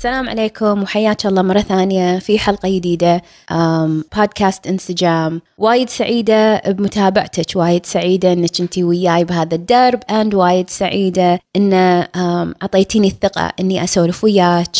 السلام عليكم وحياك الله مرة ثانية في حلقة جديدة. بودكاست انسجام. وايد سعيدة بمتابعتك. وايد سعيدة إنك انتي وياي بهذا الدرب and وايد سعيدة إن أعطيتيني الثقة إني أسولف وياك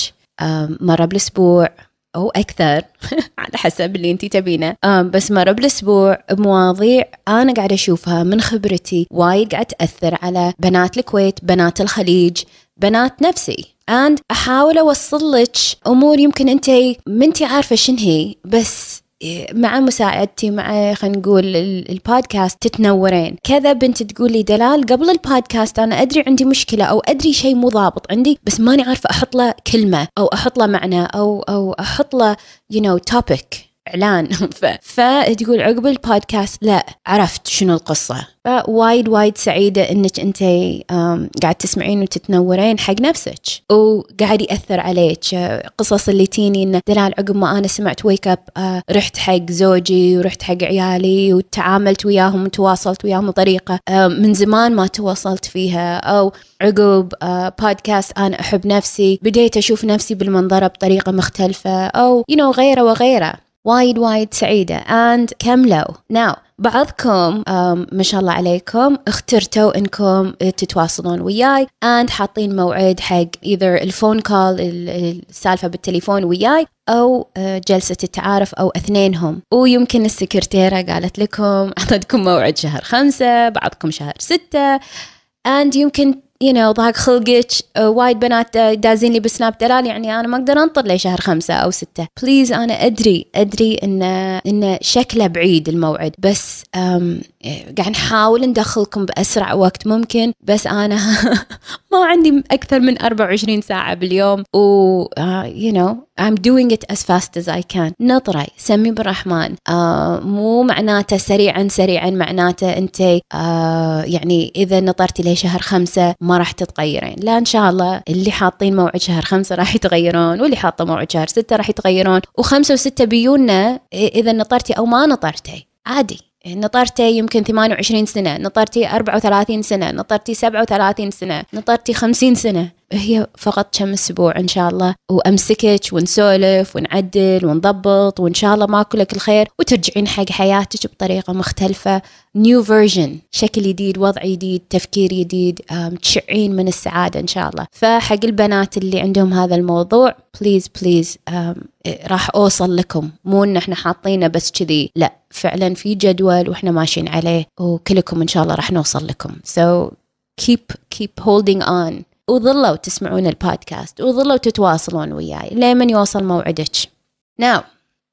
مرة بالأسبوع أو أكثر. على حسب اللي انتي تبينه. بس مرة بالأسبوع بمواضيع أنا قاعدة أشوفها من خبرتي. وايد قاعد تأثر على بنات الكويت بنات الخليج بنات نفسي. And أحاول أوصل لك أمور يمكن أنت ما أنت عارفة شن هي بس مع مساعدتي مع خلينا نقول ال- البودكاست تتنورين. كذا بنت تقول لي دلال قبل البودكاست أنا أدري عندي مشكلة أو أدري شيء مو ضابط عندي بس ماني عارفة أحط له كلمة أو أحط له معنى أو أو أحط له you know topic. إعلان. فتقول عقب البودكاست لا عرفت شنو القصة. فوايد وايد سعيدة إنك أنت قاعد تسمعين وتتنورين حق نفسك. وقاعد يأثر عليك. آه، قصص اللي تيني إن دلال عقب ما أنا سمعت wake up رحت حق زوجي ورحت حق عيالي وتعاملت وياهم وتواصلت وياهم بطريقة آه، من زمان ما تواصلت فيها. أو عقب آه، بودكاست أنا أحب نفسي بديت أشوف نفسي بالمنظره بطريقة مختلفة. أو you know غيرة وغيرة. وايد وايد سعيدة. And كملوا now بعضكم um, ما شاء الله عليكم اخترتوا إنكم تتواصلون وياي and حاطين موعد حق either ال phone call السالفة بالتليفون وياي أو آه، جلسة التعارف أو اثنينهم. ويمكن السكرتيرة قالت لكم اعطتكم موعد شهر خمسة بعضكم شهر ستة. And يمكن you know خلقك uh, وايد بنات uh, دازين لي بسناب دلال يعني أنا ما أقدر أنطر لي شهر خمسة أو ستة. بليز أنا أدري أدري إن إن شكله بعيد الموعد بس um, قاعد نحاول ندخلكم بأسرع وقت ممكن بس أنا ما عندي أكثر من 24 ساعة باليوم و uh, you know I'm doing it as fast as I can. نطري سمي بالرحمن. آه مو معناته سريعا سريعا معناته أنت آه يعني إذا نطرتي لي شهر خمسة ما راح تتغيرين. لا إن شاء الله اللي حاطين موعد شهر خمسة راح يتغيرون واللي حاطة موعد شهر ستة راح يتغيرون. وخمسة وستة بيونا إذا نطرتي أو ما نطرتي عادي. نطرتي يمكن 28 سنة نطرتي 34 سنة نطرتي 37 سنة نطرتي 50 سنة. هي فقط كم أسبوع إن شاء الله. وأمسكك ونسولف ونعدل ونضبط وإن شاء الله ماكو لك الخير وترجعين حق حياتك بطريقة مختلفة. new version شكل جديد وضع جديد تفكير جديد تشعين من السعادة إن شاء الله. فحق البنات اللي عندهم هذا الموضوع please please راح أوصل لكم. مو إن إحنا حاطينه بس كذي. لا فعلا في جدول وإحنا ماشيين عليه وكلكم إن شاء الله راح نوصل لكم. So keep keep holding on. وظلوا تسمعون البودكاست وظلوا تتواصلون وياي. لمن يوصل موعدك؟ Now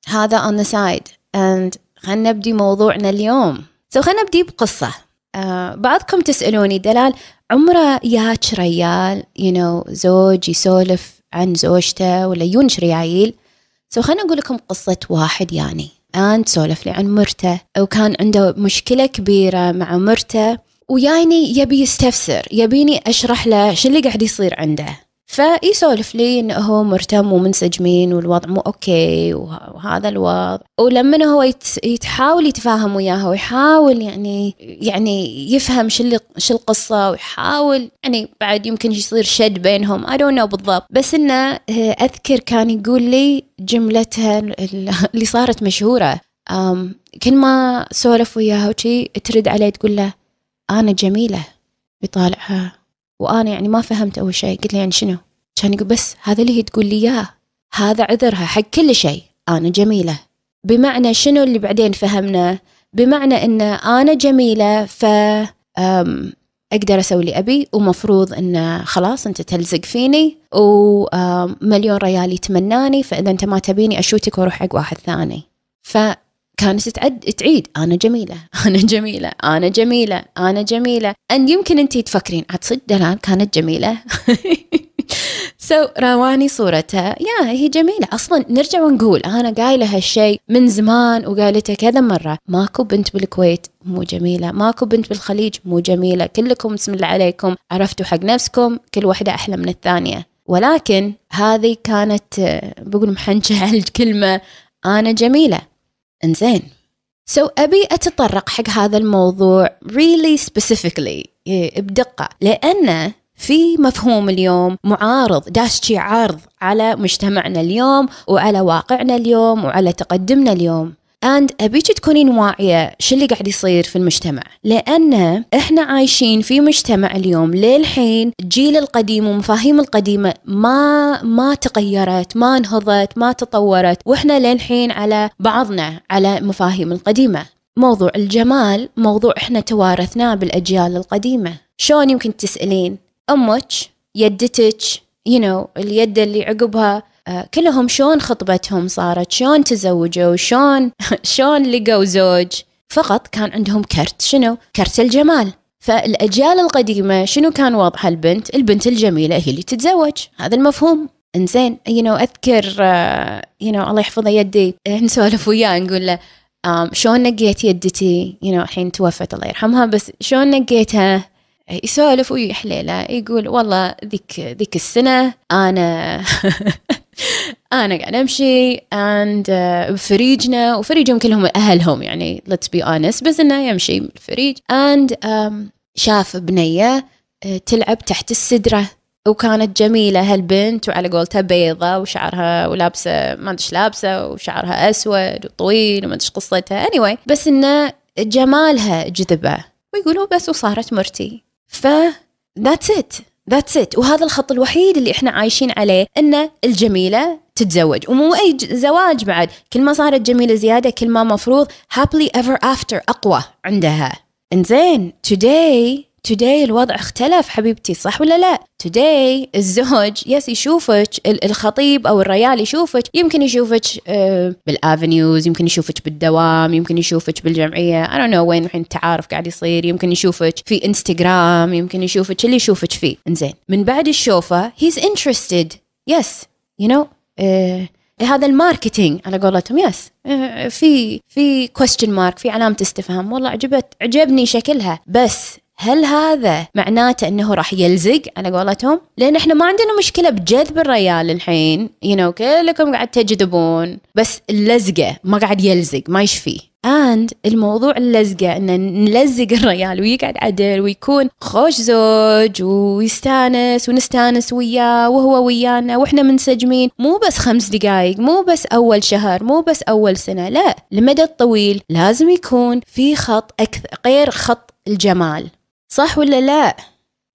هذا on the side. And خلنا نبدي موضوعنا اليوم. so خلنا نبدي بقصة. آه بعضكم تسألوني دلال عمره ياك ريال؟ You know زوج يسولف عن زوجته ولا يونش ريايل؟ so خلنا أقول لكم قصة واحد يعني. أن سولف لي عن مرته. وكان عنده مشكلة كبيرة مع مرته. ويايني يبي يستفسر يبيني أشرح له شو اللي قاعد يصير عنده. فيسولف لي إنه هو مرته مو منسجمين والوضع مو okay وه- وهذا الوضع. ولما هو يت- يتحاول يتفاهم وياها ويحاول يعني يعني يفهم شو اللي شو القصة ويحاول يعني بعد يمكن يصير شد بينهم. I don't know بالضبط. بس إنه آه، أذكر كان يقول لي جملتها ال- اللي صارت مشهورة. كل ما سولف وياها وشي ترد عليه تقول له أنا جميلة بيطالعها وأنا يعني ما فهمت أول شيء. قلت له يعني شنو؟ كان يقول بس هذا اللي هي تقول لي إياه. هذا عذرها حق كل شيء. أنا جميلة. بمعنى شنو اللي بعدين فهمنا؟ بمعنى أن أنا جميلة ف أقدر أسوي اللي أبي ومفروض أن خلاص أنت تلزق فيني ومليون ريال يتمناني فإذا أنت ما تبيني أشوتك وأروح حق واحد ثاني. فكانت تعد تعيد. أنا جميلة. أنا جميلة. أنا جميلة. أنا جميلة. أن يمكن أنت تفكرين عاد صدق دلال كانت جميلة. سو so, رواني صورتها. يا هي جميلة. أصلا نرجع ونقول أنا قايلة هالشيء من زمان وقالته كذا مرة. ماكو بنت بالكويت مو جميلة. ماكو بنت بالخليج مو جميلة. كلكم بسم الله عليكم. عرفتوا حق نفسكم. كل واحدة أحلى من الثانية. ولكن هذه كانت بقول محنشة على الكلمة أنا جميلة. إنزين. سو so, أبي أتطرق حق هذا الموضوع really specifically إيه، بدقة. لأن في مفهوم اليوم معارض داشتي عرض على مجتمعنا اليوم وعلى واقعنا اليوم وعلى تقدمنا اليوم. And أبيك تكونين واعية شو اللي قاعد يصير في المجتمع؟ لأن إحنا عايشين في مجتمع اليوم للحين الجيل القديم ومفاهيم القديمة ما ما تغيرت ما انهضت ما تطورت وإحنا للحين على بعضنا على مفاهيم القديمة. موضوع الجمال موضوع إحنا توارثناه بالأجيال القديمة. شلون يمكن تسألين؟ أمك يدتك you know اليد اللي عقبها كلهم شلون خطبتهم صارت؟ شلون تزوجوا؟ شلون شلون لقوا زوج؟ فقط كان عندهم كرت شنو؟ كرت الجمال. فالأجيال القديمة شنو كان وضعها البنت البنت الجميلة هي اللي تتزوج. هذا المفهوم. إنزين يو نو أذكر you know الله يحفظه يدي. نسولف وياه نقول له شلون نقيت يدتي؟ you know الحين توفت الله يرحمها بس شلون نقيتها؟ يسولف ويحليله يقول والله ذيك ذيك السنة أنا أنا قاعد أمشي and uh, فريجنا وفريجهم كلهم أهلهم يعني let's be honest بس إنه يمشي الفريج. Um, شاف بنية uh, تلعب تحت السدرة وكانت جميلة. هالبنت وعلى قولتها بيضة وشعرها ولابسة ما أدري لابسة وشعرها أسود وطويل وما أدري قصتها. Anyway بس إنه جمالها جذبة. ويقولوا بس وصارت مرتي. ف that's it. That's it. وهذا الخط الوحيد اللي إحنا عايشين عليه إن الجميلة تتزوج. ومو أي زواج بعد. كل ما صارت جميلة زيادة كل ما مفروض happily ever after أقوى عندها. إنزين today today الوضع اختلف حبيبتي صح ولا لا؟ Today الزوج yes يشوفك الخطيب أو الريال يشوفك يمكن يشوفك آه، بالآفنيوز يمكن يشوفك بالدوام يمكن يشوفك بالجمعية don't know وين الحين التعارف قاعد يصير يمكن يشوفك في انستغرام يمكن يشوفك اللي يشوفك فيه. إنزين من بعد الشوفة interested yes you know uh, هذا ال marketing على قولتهم yes في في question mark في علامة استفهام والله عجبت عجبني شكلها بس هل هذا معناته إنه راح يلزق على قولتهم؟ لأن إحنا ما عندنا مشكلة بجذب الريال الحين، you know, كلكم قاعد تجذبون، بس اللزقة ما قاعد يلزق ما يشفي. and الموضوع اللزقة إن نلزق الريال ويقعد عدل ويكون خوش زوج ويستانس ونستانس وياه وهو ويانا وإحنا منسجمين مو بس خمس دقائق مو بس أول شهر مو بس أول سنة لا المدى الطويل لازم يكون في خط أكثر غير خط الجمال صح ولا لا؟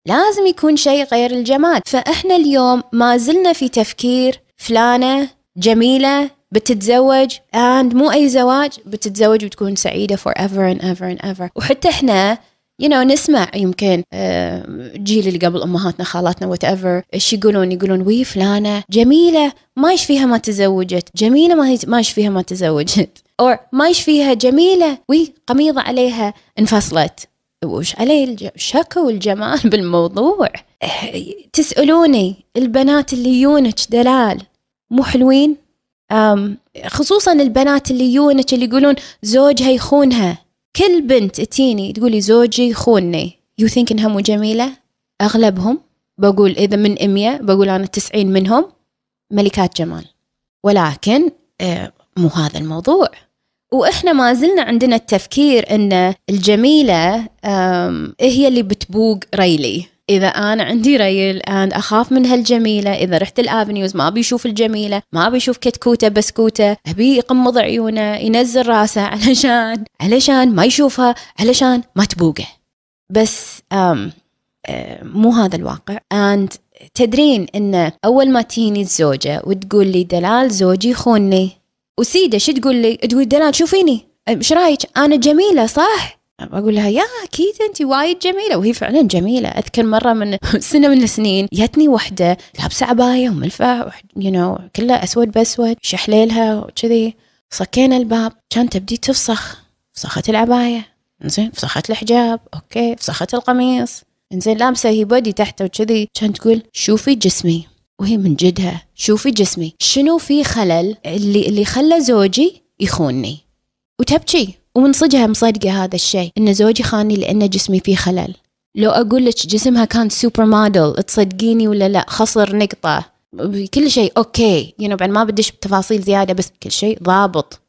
لازم يكون شيء غير الجمال فإحنا اليوم ما زلنا في تفكير فلانة جميلة بتتزوج and مو أي زواج بتتزوج وتكون سعيدة forever and ever and ever. وحتى إحنا you know نسمع يمكن الجيل اللي قبل أمهاتنا خالاتنا whatever إيش يقولون؟ يقولون وي فلانة جميلة ما إيش فيها ما تزوجت. جميلة ما ما إيش فيها ما تزوجت. أو ما إيش فيها جميلة وي قميضة عليها انفصلت. وش علي الشك والجمال بالموضوع. تسألوني البنات اللي يونك دلال مو حلوين؟ خصوصا البنات اللي يونك اللي يقولون زوجها يخونها. كل بنت تيني تقولي زوجي يخونني. يو ثينك إنها مو جميلة؟ أغلبهم بقول إذا من 100 بقول أنا 90 منهم ملكات جمال. ولكن آه، مو هذا الموضوع. وإحنا ما زلنا عندنا التفكير إن الجميلة هي اللي بتبوق ريلي. إذا أنا عندي ريل and أخاف من هالجميلة إذا رحت الآفنيوز ما بيشوف الجميلة ما بيشوف كتكوته بسكوته أبي يقمض عيونه ينزل راسه علشان علشان ما يشوفها علشان ما تبوقه. بس أم مو هذا الواقع. and تدرين إن أول ما تيني الزوجة وتقول لي دلال زوجي خوني وسيدة شو تقول لي؟ تقول دلال شوفيني. إيش رأيك؟ أنا جميلة صح؟ أقول لها يا أكيد أنت وايد جميلة. وهي فعلا جميلة. أذكر مرة من سنة من السنين جتني وحدة لابسة عباية وملفة you know كلها أسود بأسود شحليلها وكذي. صكينا الباب. كان تبدي تفسخ. فسخت العباية. زين فسخت الحجاب. okay فسخت القميص. إنزين لابسة هي body تحته وكذي. كانت تقول شوفي جسمي. وهي من جدها. شوفي جسمي. شنو في خلل اللي اللي خلى زوجي يخونني؟ وتبكي. ومن صدقها مصدقة هذا الشيء إن زوجي خاني لأن جسمي فيه خلل. لو أقول لك جسمها كان super model تصدقيني ولا لا؟ خسر نقطة. كل شيء okay. you know, بعد ما بدش بتفاصيل زيادة بس كل شيء ضابط.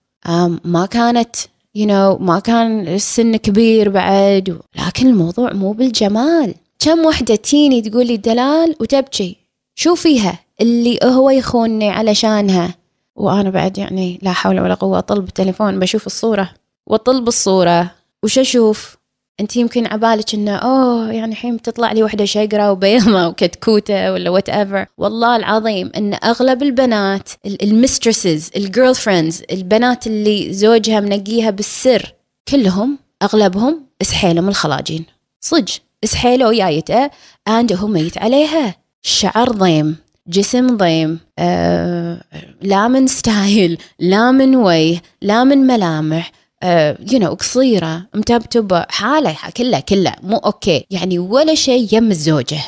ما كانت you know, ما كان السن كبير بعد. لكن الموضوع مو بالجمال. كم وحدة تيني تقول لي دلال وتبكي. شو فيها اللي هو يخونني علشانها. وأنا بعد يعني لا حول ولا قوة أطل بالتليفون بشوف الصورة. وأطل بالصورة وش أشوف؟ أنت يمكن عبالك إنه أوه يعني الحين بتطلع لي وحدة شقرة وبيضة وكتكوتة ولا whatever والله العظيم إن أغلب البنات ال mistresses ال girlfriends البنات اللي زوجها منقيها بالسر كلهم أغلبهم إسحيلة أم الخلاجين. صج إسحيلة ويايته and هو ميت عليها. شعر ضيم جسم ضيم آه لا من style لا من وجه لا من ملامح you know قصيره متبتبه حالة كله كله مو okay يعني ولا شيء يم الزوجه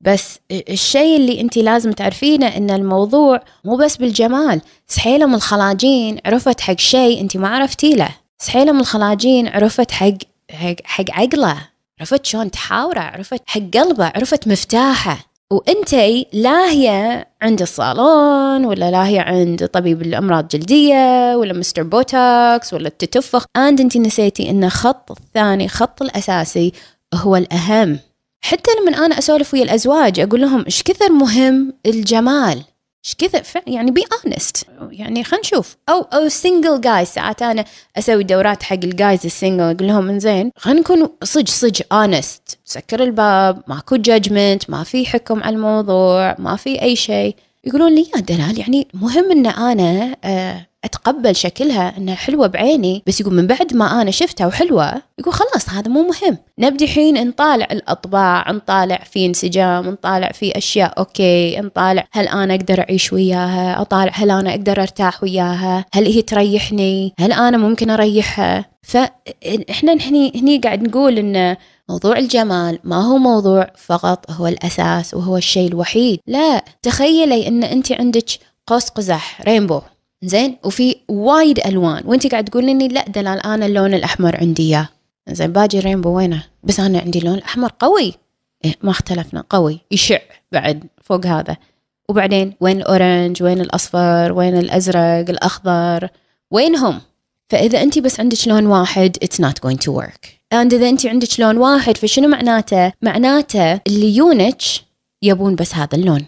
بس الشيء اللي أنت لازم تعرفينه إن الموضوع مو بس بالجمال. سحيلة أم الخلاجين عرفت حق شيء أنت ما عرفتي له. سحيلة أم الخلاجين عرفت حق حق, حق عقله. عرفت شلون تحاوره عرفت حق قلبه عرفت مفتاحه. وانتي لاهية عند الصالون ولا لاهية عند طبيب الأمراض الجلدية ولا mister Botox ولا النفخ. and انتي نسيتي إن الخط الثاني خط الأساسي هو الأهم. حتى لما أنا أسولف ويا الأزواج أقول لهم إيش كثر مهم الجمال؟ إيش كذا؟ يعني be honest يعني خلينا نشوف. أو أو single guy ساعات أنا أسوي دورات حق ال guys ال single أقول لهم إنزين خلينا نكون صج صج honest سكر الباب ماكو judgment ما في حكم على الموضوع ما في أي شيء. يقولون لي يا دلال يعني مهم إن أنا آه أتقبل شكلها إنها حلوة بعيني بس يقول من بعد ما أنا شفتها وحلوة يقول خلاص هذا مو مهم. نبدي حين نطالع الأطباع نطالع في انسجام نطالع في أشياء okay نطالع هل أنا أقدر أعيش وياها؟ أطالع هل أنا أقدر أرتاح وياها؟ هل هي تريحني؟ هل أنا ممكن أريحها؟ فاحنا هني هني قاعد نقول إن موضوع الجمال ما هو موضوع فقط هو الأساس وهو الشيء الوحيد. لا تخيلي إن انت عندك قوس قزح rainbow. زين؟ وفي وايد ألوان. وانت قاعد تقولين لي لا دلال أنا اللون الأحمر عندي إياه. زين باجي rainbow وينه؟ بس أنا عندي اللون الأحمر قوي. إيه ما اختلفنا قوي. يشع بعد فوق هذا. وبعدين وين ال orange وين الأصفر؟ وين الأزرق؟ الأخضر؟ وينهم؟ فإذا انت بس عندك لون واحد it's not going to work. And إذا انت عندك لون واحد فشنو معناته؟ معناته اللي يونك يبون بس هذا اللون.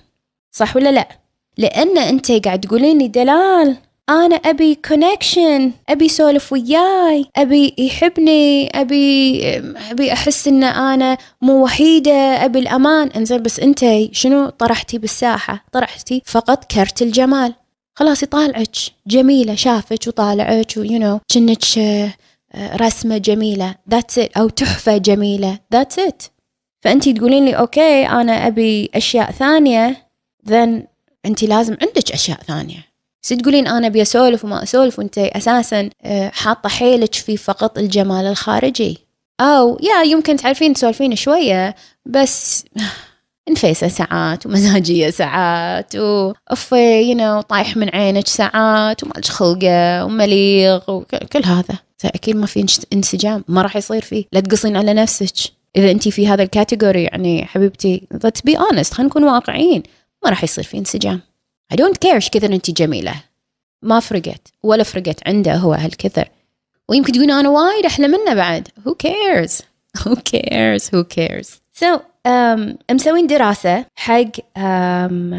صح ولا لا؟ لأن أنت قاعد تقولين لي دلال أنا أبي connection أبي سولف وياي أبي يحبني أبي أبي أحس إن أنا مو وحيدة أبي الأمان. إنزين بس أنت شنو طرحتي بالساحة؟ طرحتي فقط كرت الجمال. خلاص يطالعك. جميلة شافك وطالعك و you know كأنك رسمة جميلة. that's it أو تحفة جميلة. that's it فأنت تقولين لي okay أنا أبي أشياء ثانية. Then أنت لازم عندك أشياء ثانية. بس تقولين أنا أبي أسولف وما أسولف وأنت أساسا آه، حاطة حيلك في فقط الجمال الخارجي. أو يا يمكن تعرفين تسولفين شوية بس نفسية ساعات ومزاجية ساعات و off you know طايح من عينك ساعات وما خلقة ومليغ وكل هذا. أكيد ما في انسجام ما راح يصير فيه. لا تقصين على نفسك. إذا أنت في هذا ال category يعني حبيبتي let's be honest خلينا نكون واقعيين. ما راح يصير في انسجام. I don't care إيش كثر انت جميلة. ما فرقت. ولا فرقت عنده هو هالكثر. ويمكن تقول أنا وايد أحلى منه بعد. Who cares? Who cares? Who cares? So um, مسوين دراسة حق um,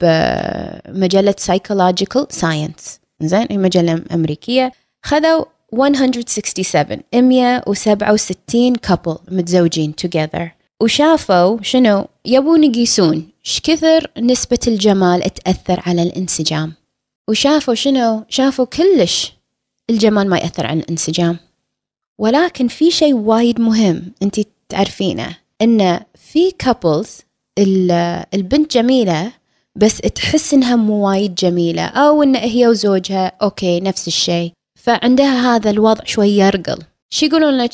بمجلة psychological science. زين هي مجلة أمريكية. خذوا 167 167 couple متزوجين together. وشافوا شنو؟ يبون يقيسون. إيش كثر نسبة الجمال تأثر على الانسجام؟ وشافوا شنو؟ شافوا كلش الجمال ما يأثر على الانسجام. ولكن في شيء وايد مهم أنت تعرفينه ان في couples البنت جميلة بس تحس إنها مو وايد جميلة أو إن هي وزوجها okay نفس الشيء. فعندها هذا الوضع شوي يرقل. شو يقولون لك؟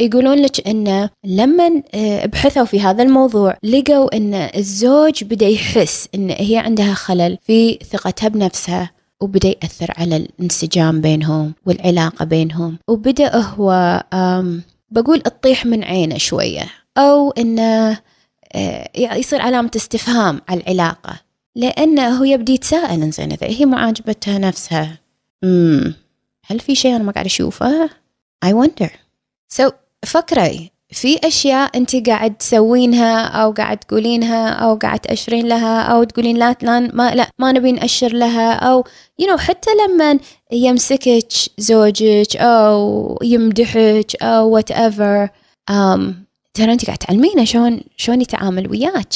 يقولون لك انه لما آه، بحثوا في هذا الموضوع لقوا إن الزوج بدأ يحس إن هي عندها خلل في ثقتها بنفسها وبدأ يأثر على الانسجام بينهم والعلاقة بينهم. وبدأ هو بقول تطيح من عينه شوية. أو انه آه، يصير علامة استفهام على العلاقة. لأنه هو يبدي يتساءل انزين إذا هي معاجبتها نفسها امم هل في شيء أنا ما قاعد أشوفه؟ I wonder. So فكري في أشياء أنت قاعد تسوينها أو قاعد تقولينها أو قاعد تأشرين لها أو تقولين لا لا ما, لا ما نبي نأشر لها أو you know حتى لما يمسكك زوجك أو يمدحك أو whatever um, ترى أنت قاعد تعلمينه شلون شلون يتعامل وياك.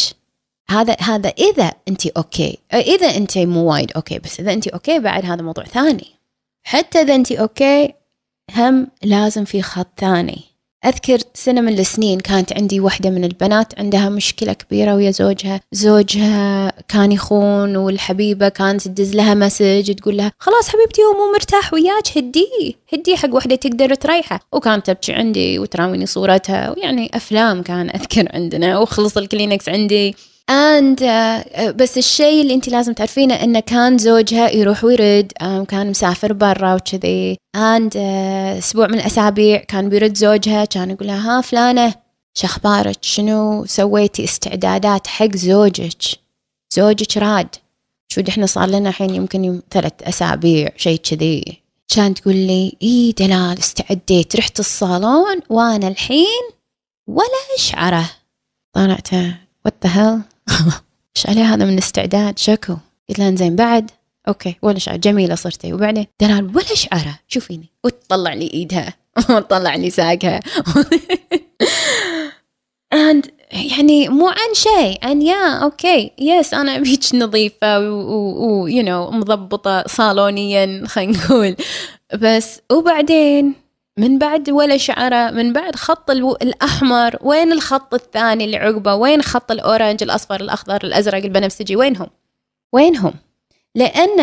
هذا هذا إذا أنت okay إذا أنت مو وايد okay بس إذا أنت okay بعد هذا موضوع ثاني. حتى إذا أنت okay هم لازم في خط ثاني. أذكر سنة من السنين كانت عندي واحدة من البنات عندها مشكلة كبيرة ويا زوجها. زوجها كان يخون والحبيبة كانت تدز لها message تقول لها خلاص حبيبتي هو مو مرتاح وياك هديه هديه حق وحدة تقدر تريحه. وكانت تبكي عندي وتراويني صورتها ويعني أفلام كان أذكر عندنا. وخلص الكلينكس عندي. And uh, بس الشيء اللي انت لازم تعرفينه إنه كان زوجها يروح ويرد um, كان مسافر برا وكذي. And uh, أسبوع من الأسابيع كان بيرد زوجها كان يقول لها ها فلانة شخبارك؟ شنو سويتي؟ استعدادات حق زوجك. زوجك راد. شو إحنا صار لنا الحين يمكن ثلاث أسابيع شيء كذي. كانت تقول لي إي دلال استعديت. رحت الصالون وأنا الحين ولا شعره. طلعت what the إيش عليه هذا من استعداد؟ شكو. قلت لها زين بعد؟ okay. ولا شعر. جميلة صرتي. وبعدين؟ دلال ولا شعره شوفيني. وتطلع لي إيدها. وتطلع لي ساقها. And يعني مو عن شيء. عن yeah okay yes أنا ابيك نظيفة و you know مضبطة صالونيا خلينا نقول. بس وبعدين؟ من بعد ولا شعره من بعد خط الأحمر وين الخط الثاني اللي عقبه؟ وين خط ال orange الأصفر الأخضر الأزرق البنفسجي؟ وينهم؟ وينهم؟ لأن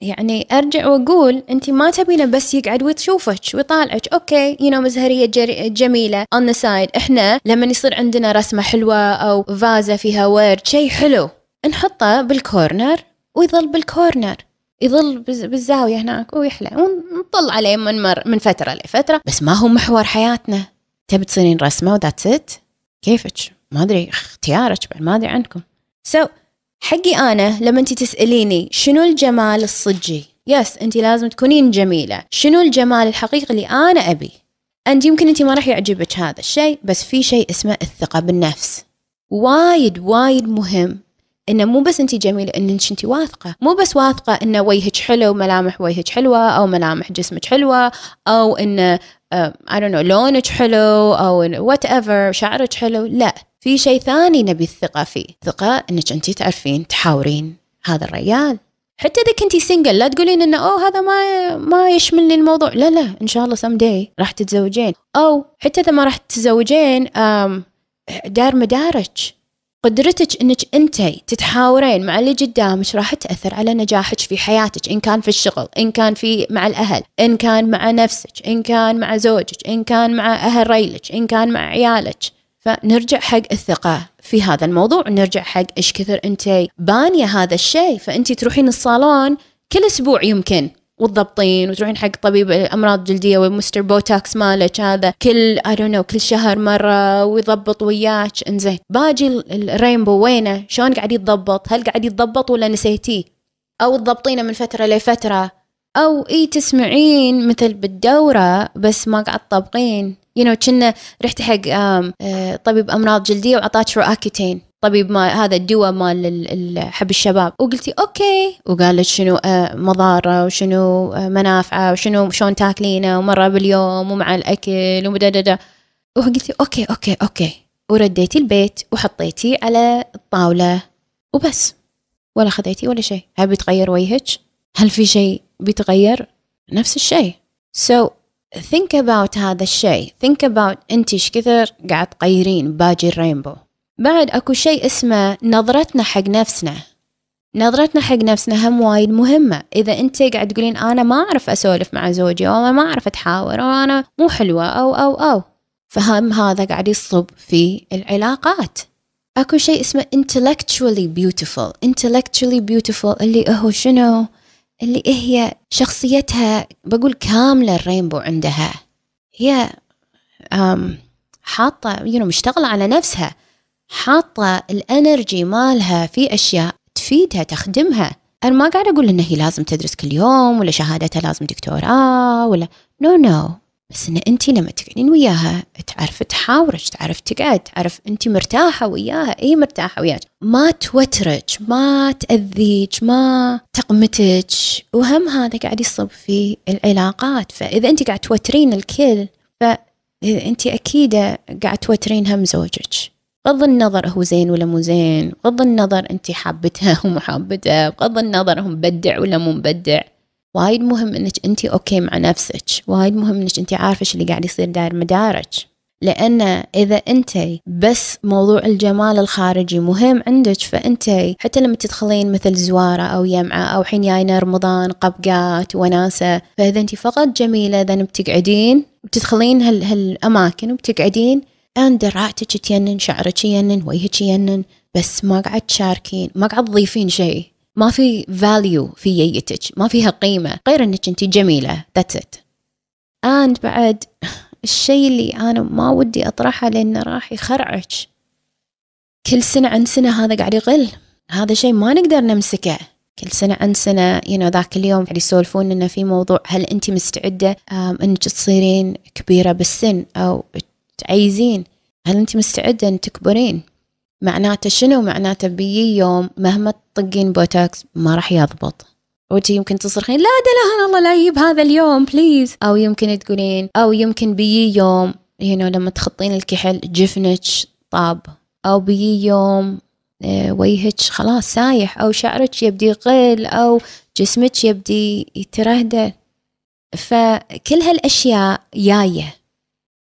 يعني أرجع وأقول أنت ما تبينه بس يقعد وتشوفك ويطالعك. okay you know مزهرية جميلة. on the side إحنا لما يصير عندنا رسمة حلوة أو فازة فيها ورد شيء حلو نحطه بال corner ويظل بال corner يظل بالزاوية هناك ويحلى ونطل عليه من مر من فترة لفترة. بس ما هو محور حياتنا. تبي تصيرين رسمة و that's it كيفك؟ ما أدري اختيارك ما أدري عنكم. so so, حقي أنا لما أنت تسأليني شنو الجمال الصجي؟ yes أنت لازم تكونين جميلة. شنو الجمال الحقيقي اللي أنا أبي؟ أنت يمكن أنت ما راح يعجبك هذا الشيء بس في شيء اسمه الثقة بالنفس. وايد وايد مهم. إنه مو بس انت جميلة إن انت واثقة. مو بس واثقة إن وجهك حلو ملامح وجهك حلوة أو ملامح جسمك حلوة أو إن I don't know لونك حلو أو whatever شعرك حلو. لا في شيء ثاني نبي الثقة فيه. ثقة إنك انت تعرفين تحاورين هذا الرجال. حتى إذا كنتي single لا تقولين إنه أوه هذا ما ما يشملني الموضوع. لا لا إن شاء الله سم داي راح تتزوجين. أو حتى إذا ما راح تتزوجين دار مدارك قدرتك إنك أنت تتحاورين مع اللي قدامك راح تأثر على نجاحك في حياتك إن كان في الشغل إن كان في مع الأهل إن كان مع نفسك إن كان مع زوجك إن كان مع أهل ريلك إن كان مع عيالك. فنرجع حق الثقة في هذا الموضوع نرجع حق إيش كثر أنت بانية هذا الشيء. فأنت تروحين الصالون كل أسبوع يمكن. وتضبطين وتروحين حق طبيب الامراض الجلديه ومستر بوتوكس مالك هذا. كل I don't know كل شهر مرة ويضبط وياك. إنزين. باجي ال rainbow وينه؟ شلون قاعد يتضبط؟ هل قاعد يتضبط ولا نسيتيه؟ أو تضبطينه من فترة لفترة. أو إي تسمعين مثل بالدورة بس ما قاعد تطبقين. you know كأنك رحتي حق آه، طبيب أمراض جلدية وعطاك Roaccutane طبيب ما هذا الدواء مال حب الشباب. وقلتي okay. وقال لك شنو آه، مضارة وشنو آه، منافعة وشنو شلون تاكلينه ومرة باليوم ومع الأكل ومدددا وقلتي okay okay okay. ورديتي البيت وحطيتي على الطاولة وبس. ولا خذيتي ولا شيء. هل بيتغير وجهك؟ هل في شيء بيتغير؟ نفس الشيء. So think about هذا الشيء. Think about أنت إيش كثر قاعد تغيرين باجي الرينبو. بعد أكو شيء اسمه نظرتنا حق نفسنا. نظرتنا حق نفسنا هم وايد مهمة. إذا أنت قاعد تقولين أنا ما أعرف أسولف مع زوجي أو أنا ما أعرف أتحاور أو أنا مو حلوة أو أو أو. فهم هذا قاعد يصب في العلاقات. أكو شيء اسمه intellectually beautiful. Intellectually beautiful اللي هو شنو؟ اللي هي شخصيتها بقول كاملة ال rainbow عندها. هي حاطة you know, مشتغلة على نفسها. حاطة ال energy مالها في أشياء تفيدها تخدمها. أنا ما قاعدة أقول ان هي لازم تدرس كل يوم ولا شهادتها لازم دكتوراه ولا no no no no. بس إن انت لما تقعدين وياها تعرف تحاورك تعرف تقعد تعرف انت مرتاحة وياها. اي مرتاحة وياك؟ ما توترك ما تاذيك ما تغمتك وهم هذا قاعد يصب في العلاقات. فإذا انت قاعد توترين الكل فانت أكيد قاعد توترين هم زوجك. بغض النظر هو زين ولا مو زين؟ بغض النظر انت حابتها ومو حابته بغض النظر هو مبدع ولا مو مبدع وايد مهم انك انت okay مع نفسك. وايد مهم انك انت عارفه إيش اللي قاعد يصير داير مدارك. لأن إذا انت بس موضوع الجمال الخارجي مهم عندك فأنت حتى لما تدخلين مثل زوارة أو يمعة أو الحين جاينا رمضان قبقات وناسة فإذا انت فقط جميلة إذا بتقعدين بتدخلين هال هالأماكن وبتقعدين and راتك تينن شعرك ينن وجهك ينن بس ما قاعد تشاركين ما قاعد تضيفين شيء. ما في value في ييتك ما فيها قيمة غير إنك أنت جميلة. That's it. And بعد الشيء اللي أنا ما ودي أطرحه لأنه راح يخرعك. كل سنة عن سنة هذا قاعد يقل. هذا شيء ما نقدر نمسكه. كل سنة عن سنة you know ذاك اليوم قاعد يسولفون إنه في موضوع هل أنت مستعدة إنك تصيرين كبيرة بالسن أو تعيزين هل أنت مستعدة أن تكبرين؟ معناته شنو؟ معناته بيجي يوم مهما تطقين بوتوكس ما راح يضبط. وانتي يمكن تصرخين لا دلهن الله لا يجيب هذا اليوم please أو يمكن تقولين أو يمكن بيجي يوم you know لما تخطين الكحل جفنك طاب. أو بيجي يوم آه، وجهك خلاص سايح أو شعرك يبدي يقل أو جسمك يبدي يترهدل فكل هالأشياء جاية.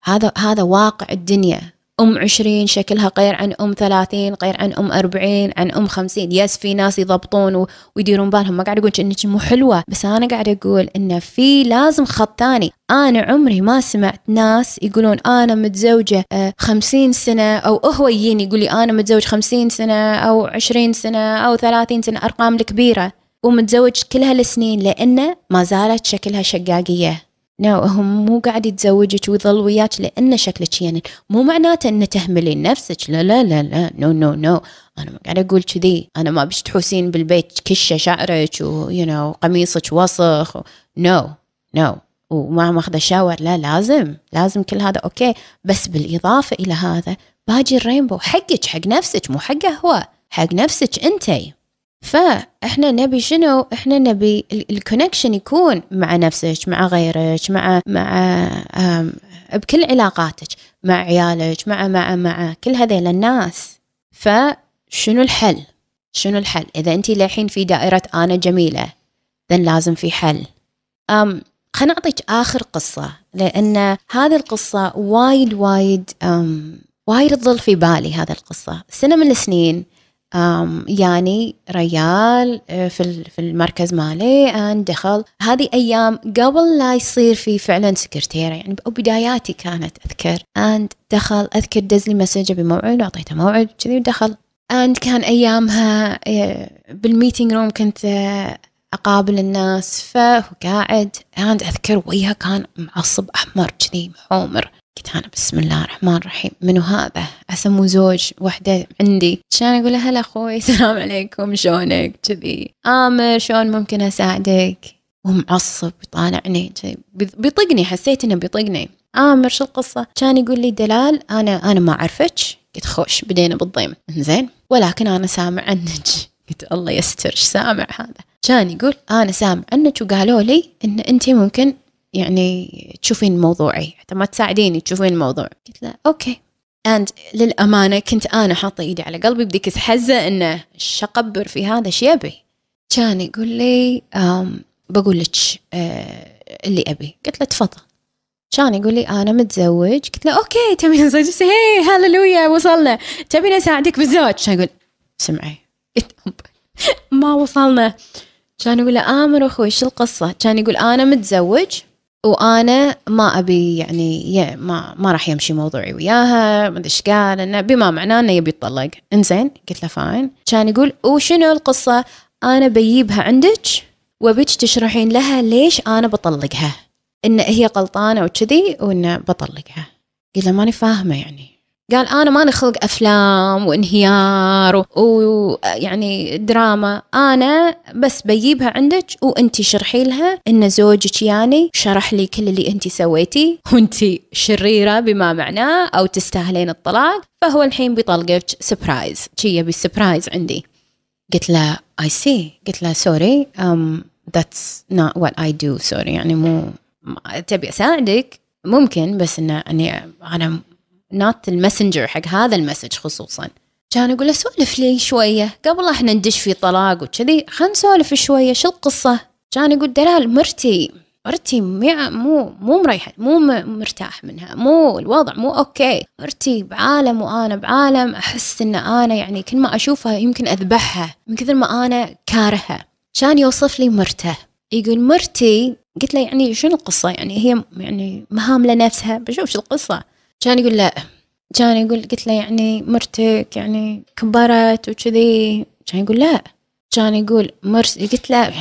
هذا هذا واقع الدنيا. أم عشرين شكلها غير عن أم ثلاثين غير عن أم أربعين عن أم خمسين. يس في ناس يضبطون ويديرون بالهم. ما قاعد أقول إنك مو حلوة بس أنا قاعد أقول إنه في لازم خط ثاني. أنا عمري ما سمعت ناس يقولون أنا متزوجة آه، خمسين سنة أو هو يجيني يقول لي أنا متزوج خمسين سنة أو عشرين سنة أو ثلاثين سنة. أرقام الكبيرة. ومتزوج كل هالسنين لأنه ما زالت شكلها شقاقية. هم مو قاعد يتزوجك ويظل وياك لأن شكلك يعني. مو معناته أن تهملين نفسك. لا لا لا لا. no no no أنا ما قاعد أقول كذي. أنا ما بيش تحوسين بالبيت كشة شعرك و you know, قميصك وسخ no no. وما ماخذة شاور لا لازم. لازم كل هذا. okay. بس بالإضافة إلى هذا باجي ال rainbow. حقك حق نفسك. مو حقه هو. حق نفسك أنتي. فاحنا نبي شنو؟ إحنا نبي ال connection يكون مع نفسك مع غيرك مع مع بكل علاقاتك مع عيالك مع مع مع كل هذيل الناس. فشنو الحل؟ شنو الحل؟ إذا انت للحين في دائرة أنا جميلة ذن لازم في حل. أم خلنا أعطيك آخر قصة لأن هذه القصة وايد وايد أم وايد تظل في بالي هذا القصة. سنة من السنين يعني ريال آه، في في المركز مالي ان دخل. هذه أيام قبل لا يصير في فعلا سكرتيره يعني بداياتي كانت أذكر. and دخل أذكر دز لي مسج بموعد وأعطيته موعد كذي ودخل. and كان أيامها آه، بال meeting room كنت آه، أقابل الناس فهو قاعد. and أذكر وياه كان معصب أحمر كذي محومر قلت أنا بسم الله الرحمن الرحيم منو هذا؟ أسمو زوج وحدة عندي. أقول له هلا أخوي السلام عليكم شلونك؟ كذي. آمر شلون؟ ممكن أساعدك. ومعصب يطالعني بيطقني حسيت إنه بيطقني. آمر شو القصة؟ كان يقول لي دلال أنا أنا ما أعرفك. قلت خوش بدينا بالضيم. زين ولكن أنا سامع عنك. قلت الله يستر سامع هذا؟ كان يقول أنا سامع عنك وقالوا لي إن أنت ممكن يعني تشوفين موضوعي حتى ما تساعديني تشوفين الموضوع. قلت له okay. and للأمانة كنت أنا حاطة إيدي على قلبي بذيك الحزة انه شقبر في هذا إيش يبي كان يقول لي بقول لك آه اللي أبي. قلت له تفضل. كان يقول لي أنا متزوج. قلت له okay تبي نزوج؟ هي هللويا وصلنا. تبي اساعدك بالزواج كان يقول سمعي. ما وصلنا. كان يقول آمر أخوي شو القصة؟ كان يقول أنا متزوج. وأنا ما أبي يعني ما ما راح يمشي موضوعي وياها ما أدري إيش قال انه بما معناه إنه يبي يتطلق. إنزين قلت له fine كان يقول وشنو القصة؟ أنا بجيبها عندك وأبيك تشرحين لها ليش أنا بطلقها. إن هي غلطانة وكذي وإن بطلقها. قلت له ماني فاهمة يعني. قال أنا ماني خلق أفلام وانهيار ويعني دراما. أنا بس بجيبها عندك وأنت شرحي لها إن زوجك يعني شرح لي كل اللي أنت سويتي وأنت شريرة بما معناه أو تستاهلين الطلاق. فهو الحين بيطلقك surprise شي يبي surprise عندي. قلت له I see قلت له sorry um, that's not what I do. sorry يعني مو تبي أساعدك؟ ممكن بس انه إني أنا not ال messenger حق هذا ال message خصوصا. كان يقول سولف لي شوية. قبل إحنا ندش في طلاق وكذي خلينا نسولف شوية. شو القصة؟ كان يقول دلال مرتي مرتي مو مو مريحة مو مرتاح منها. مو الوضع مو أوكي. مرتي بعالم وأنا بعالم. أحس إن أنا يعني كل ما أشوفها يمكن أذبحها. من كثر ما أنا كارهها. كان يوصف لي مرته. يقول مرتي قلت له يعني شنو القصة؟ يعني هي يعني مهاملة نفسها بشوف شو القصة. كان يقول لا. كان يقول قلت له يعني مرتك يعني كبرت وكذي. كان يقول لا. كان يقول مرت قلت له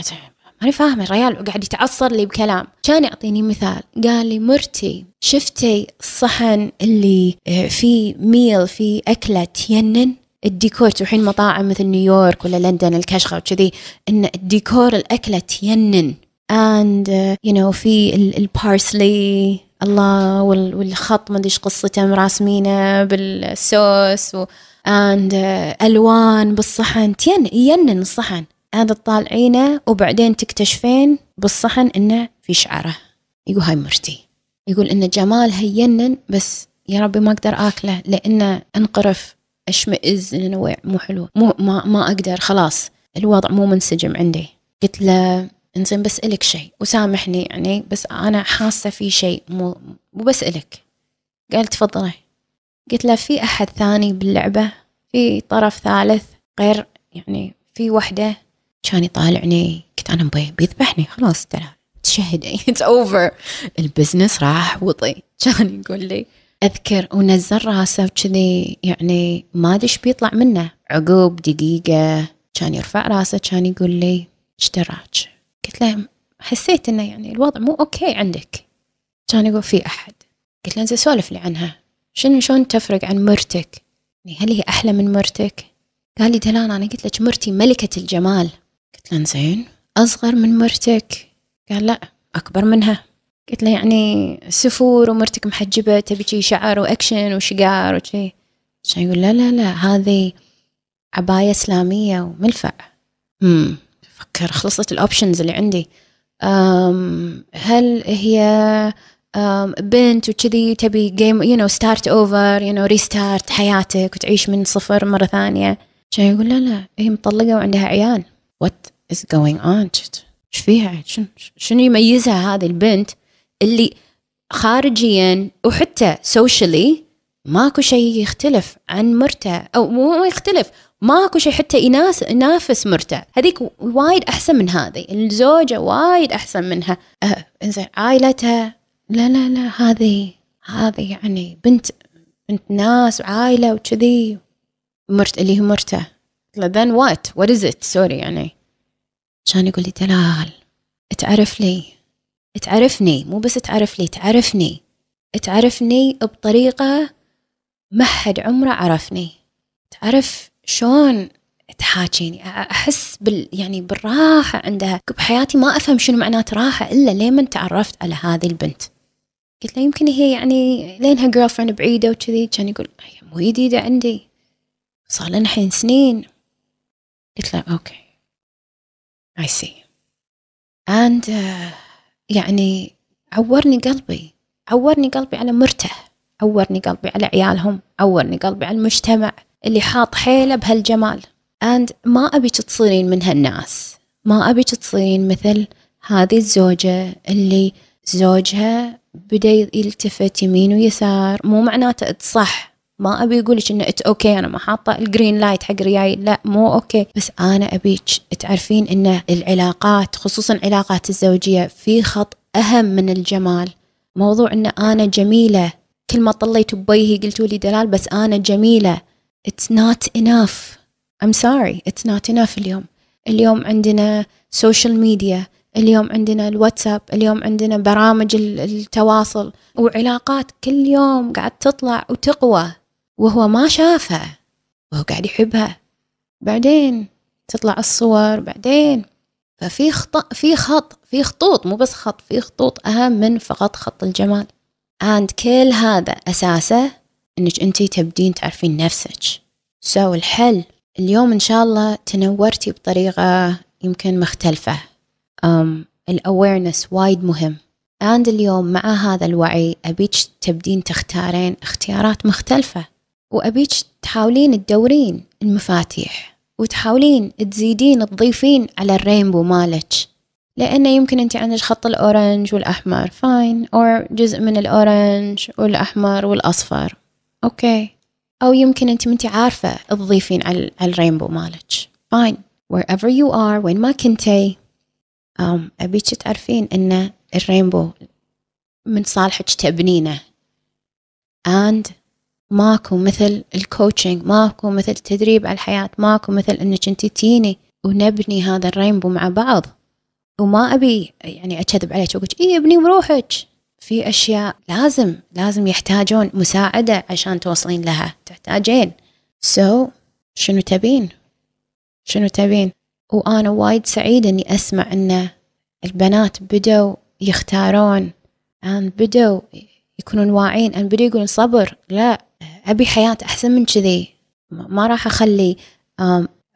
ماني فاهمة الريال وقاعد يتعصر لي بكلام. كان يعطيني مثال قال لي مرتي شفتي الصحن اللي آه، فيه ميل فيه أكلة تينن؟ الديكور تروحين مطاعم مثل نيويورك ولا لندن الكشخة وكذي إن الديكور الأكلة تينن. And uh, you know في البارسلي. الله والخط ما أدري إيش قصته مراسمينه بالسوس و and uh, ألوان بالصحن. تين ينن الصحن. هذا تطالعينه وبعدين تكتشفين بالصحن إنه في شعره. يقول هاي مرتي. يقول إن جمالها ينن بس يا ربي ما أقدر آكله لأنه انقرف. أشمئز انه مو حلو. مو ما, ما أقدر. خلاص. الوضع مو منسجم عندي. قلت له إنزين بسألك شيء. وسامحني يعني بس أنا حاسة في شيء مو مو بسألك قال تفضلي. قلت له في أحد ثاني باللعبة؟ في طرف ثالث غير يعني في وحدة؟ كان يطالعني كنت أنا بيذبحني. خلاص ترى تشهد. it's over ال business راح وطي. كان يقول لي أذكر ونزل راسه كذي يعني ما أدري بيطلع منه. عقب دقيقة. كان يرفع راسه كان يقول لي إيش قلت له حسيت إنه يعني الوضع مو okay عندك. كان يقول في أحد. قلت له انزين سولف لي عنها. شنو شلون تفرق عن مرتك؟ يعني هل هي أحلى من مرتك؟ قال لي دلال أنا قلت لك مرتي ملكة الجمال. قلت له زين أصغر من مرتك. قال لا أكبر منها. قلت له يعني سفور ومرتك محجبة تبي شعر وأكشن وشقار وشي. كان يقول لا لا لا هذه عباية إسلامية وملفع. امم أفكر خلصت ال options اللي عندي. هل هي بنت وكذي تبي game you know start over you know restart حياتك وتعيش من صفر مرة ثانية. كان يقول لا لا هي مطلقة وعندها عيال. what is going on إيش فيها؟ شنو شنو يميزها هذه البنت اللي خارجيا وحتى socially ماكو شيء يختلف عن مرته أو مو يختلف ماكو شيء حتى يناس ينافس مرته هذيك وايد أحسن من هذه. الزوجة وايد أحسن منها. أه إنزين عائلتها لا لا لا هذه هذه يعني بنت بنت ناس وعائلة وكذي. مرت اللي هي مرته. then what? What is it? سوري يعني. كان يقول لي دلال تعرف لي تعرفني مو بس تعرف لي تعرفني تعرفني بطريقة ما حد عمره عرفني. تعرف شلون تحاكيني؟ أحس بال يعني بالراحة عندها. بحياتي ما أفهم شنو معنات راحة إلا لمن تعرفت على هذه البنت. قلت له يمكن هي يعني لينها girlfriend بعيدة وكذي كان يقول هي مو جديدة عندي. صار لنا الحين سنين. قلت له okay. I see and يعني عورني قلبي. عورني قلبي على مرته. عورني قلبي على عيالهم. عورني قلبي على المجتمع. اللي حاط حيله بهالجمال. And ما أبيك تصيرين من هالناس. ما أبيك تصيرين مثل هذه الزوجة اللي زوجها بدأ يلتفت يمين ويسار. مو معناته صح. ما أبي اقولك انه it's okay أنا ما حاطة ال green light حق رياي. لا مو okay بس أنا ابيك تعرفين إن العلاقات خصوصا علاقات الزوجية في خط أهم من الجمال. موضوع إن أنا جميلة. كل ما طليت بوجهي قلتوا لي دلال بس أنا جميلة. It's not enough. I'm sorry it's not enough اليوم. اليوم عندنا social media اليوم عندنا الواتساب اليوم عندنا برامج التواصل وعلاقات كل يوم قاعد تطلع وتقوى. وهو ما شافها وهو قاعد يحبها. بعدين تطلع الصور بعدين ففي خط في خط في خطوط مو بس خط في خطوط أهم من فقط خط الجمال. And كل هذا أساسه إنك أنتي تبدين تعرفين نفسك. so الحل اليوم إن شاء الله تنورتي بطريقة يمكن مختلفة. Um, ال awareness وايد مهم. And اليوم مع هذا الوعي أبيك تبدين تختارين اختيارات مختلفة. وأبيك تحاولين تدورين المفاتيح. وتحاولين تزيدين تضيفين على ال rainbow مالك. لأنه يمكن أنت عندك خط ال orange والأحمر fine أو جزء من ال orange والأحمر والأصفر. okay. أو يمكن أنت منتي عارفة تضيفين على ال rainbow مالك. fine wherever you are وين ما كنتي um, أبيك تعرفين أن ال rainbow من صالحك تبنينه. And ماكو مثل ال coaching ماكو مثل التدريب على الحياة ماكو مثل إنك أنت تيني ونبني هذا ال rainbow مع بعض. وما أبي يعني أكذب عليك وأقول اي ابني بروحك. في أشياء لازم لازم يحتاجون مساعدة عشان توصلين لها. تحتاجين. so, شنو تبين؟ شنو تبين؟ وأنا وايد سعيدة إني أسمع إن البنات بدوا يختارون أن بدوا يكونون واعين أن بدوا يقولون صبر. لا أبي حياة أحسن من كذي. ما راح أخلي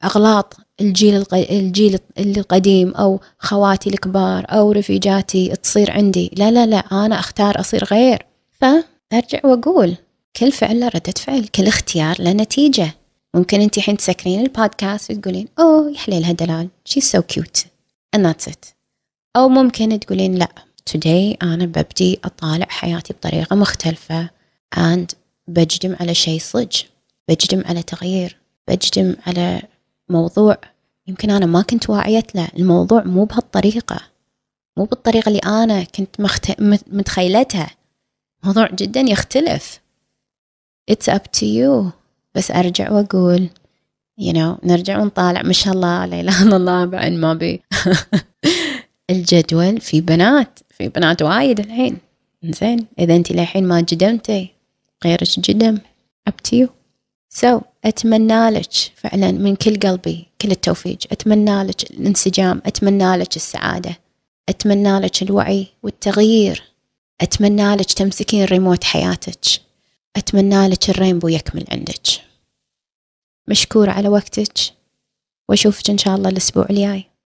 أغلاط الجيل الجيل القديم أو خواتي الكبار أو رفيجاتي تصير عندي. لا لا لا أنا أختار أصير غير. فأرجع وأقول كل فعل له ردة فعل كل اختيار له نتيجة. ممكن أنت الحين تسكرين البودكاست وتقولين أوه يا حليلها دلال she's so cute. And that's it. أو ممكن تقولين لا today أنا ببدي أطالع حياتي بطريقة مختلفة and بجدم على شيء صج بجدم على تغيير بجدم على موضوع يمكن أنا ما كنت واعية له الموضوع مو بهالطريقة. مو بالطريقة اللي أنا كنت مخت... متخيلتها. موضوع جدا يختلف. It's up to you. بس أرجع وأقول you know نرجع ونطالع. ما شاء الله لا إله إلا الله بعد ما بي. الجدول في بنات في بنات وايد الحين. زين إذا أنت للحين ما جدمتي غيرك جدم. Up to you. So أتمنى لك فعلا من كل قلبي كل التوفيق. أتمنى لك الانسجام. أتمنى لك السعادة. أتمنى لك الوعي والتغيير. أتمنى لك تمسكين ريموت حياتك. أتمنى لك الرينبو يكمل عندك. مشكورة على وقتك. وأشوفك إن شاء الله الأسبوع الجاي.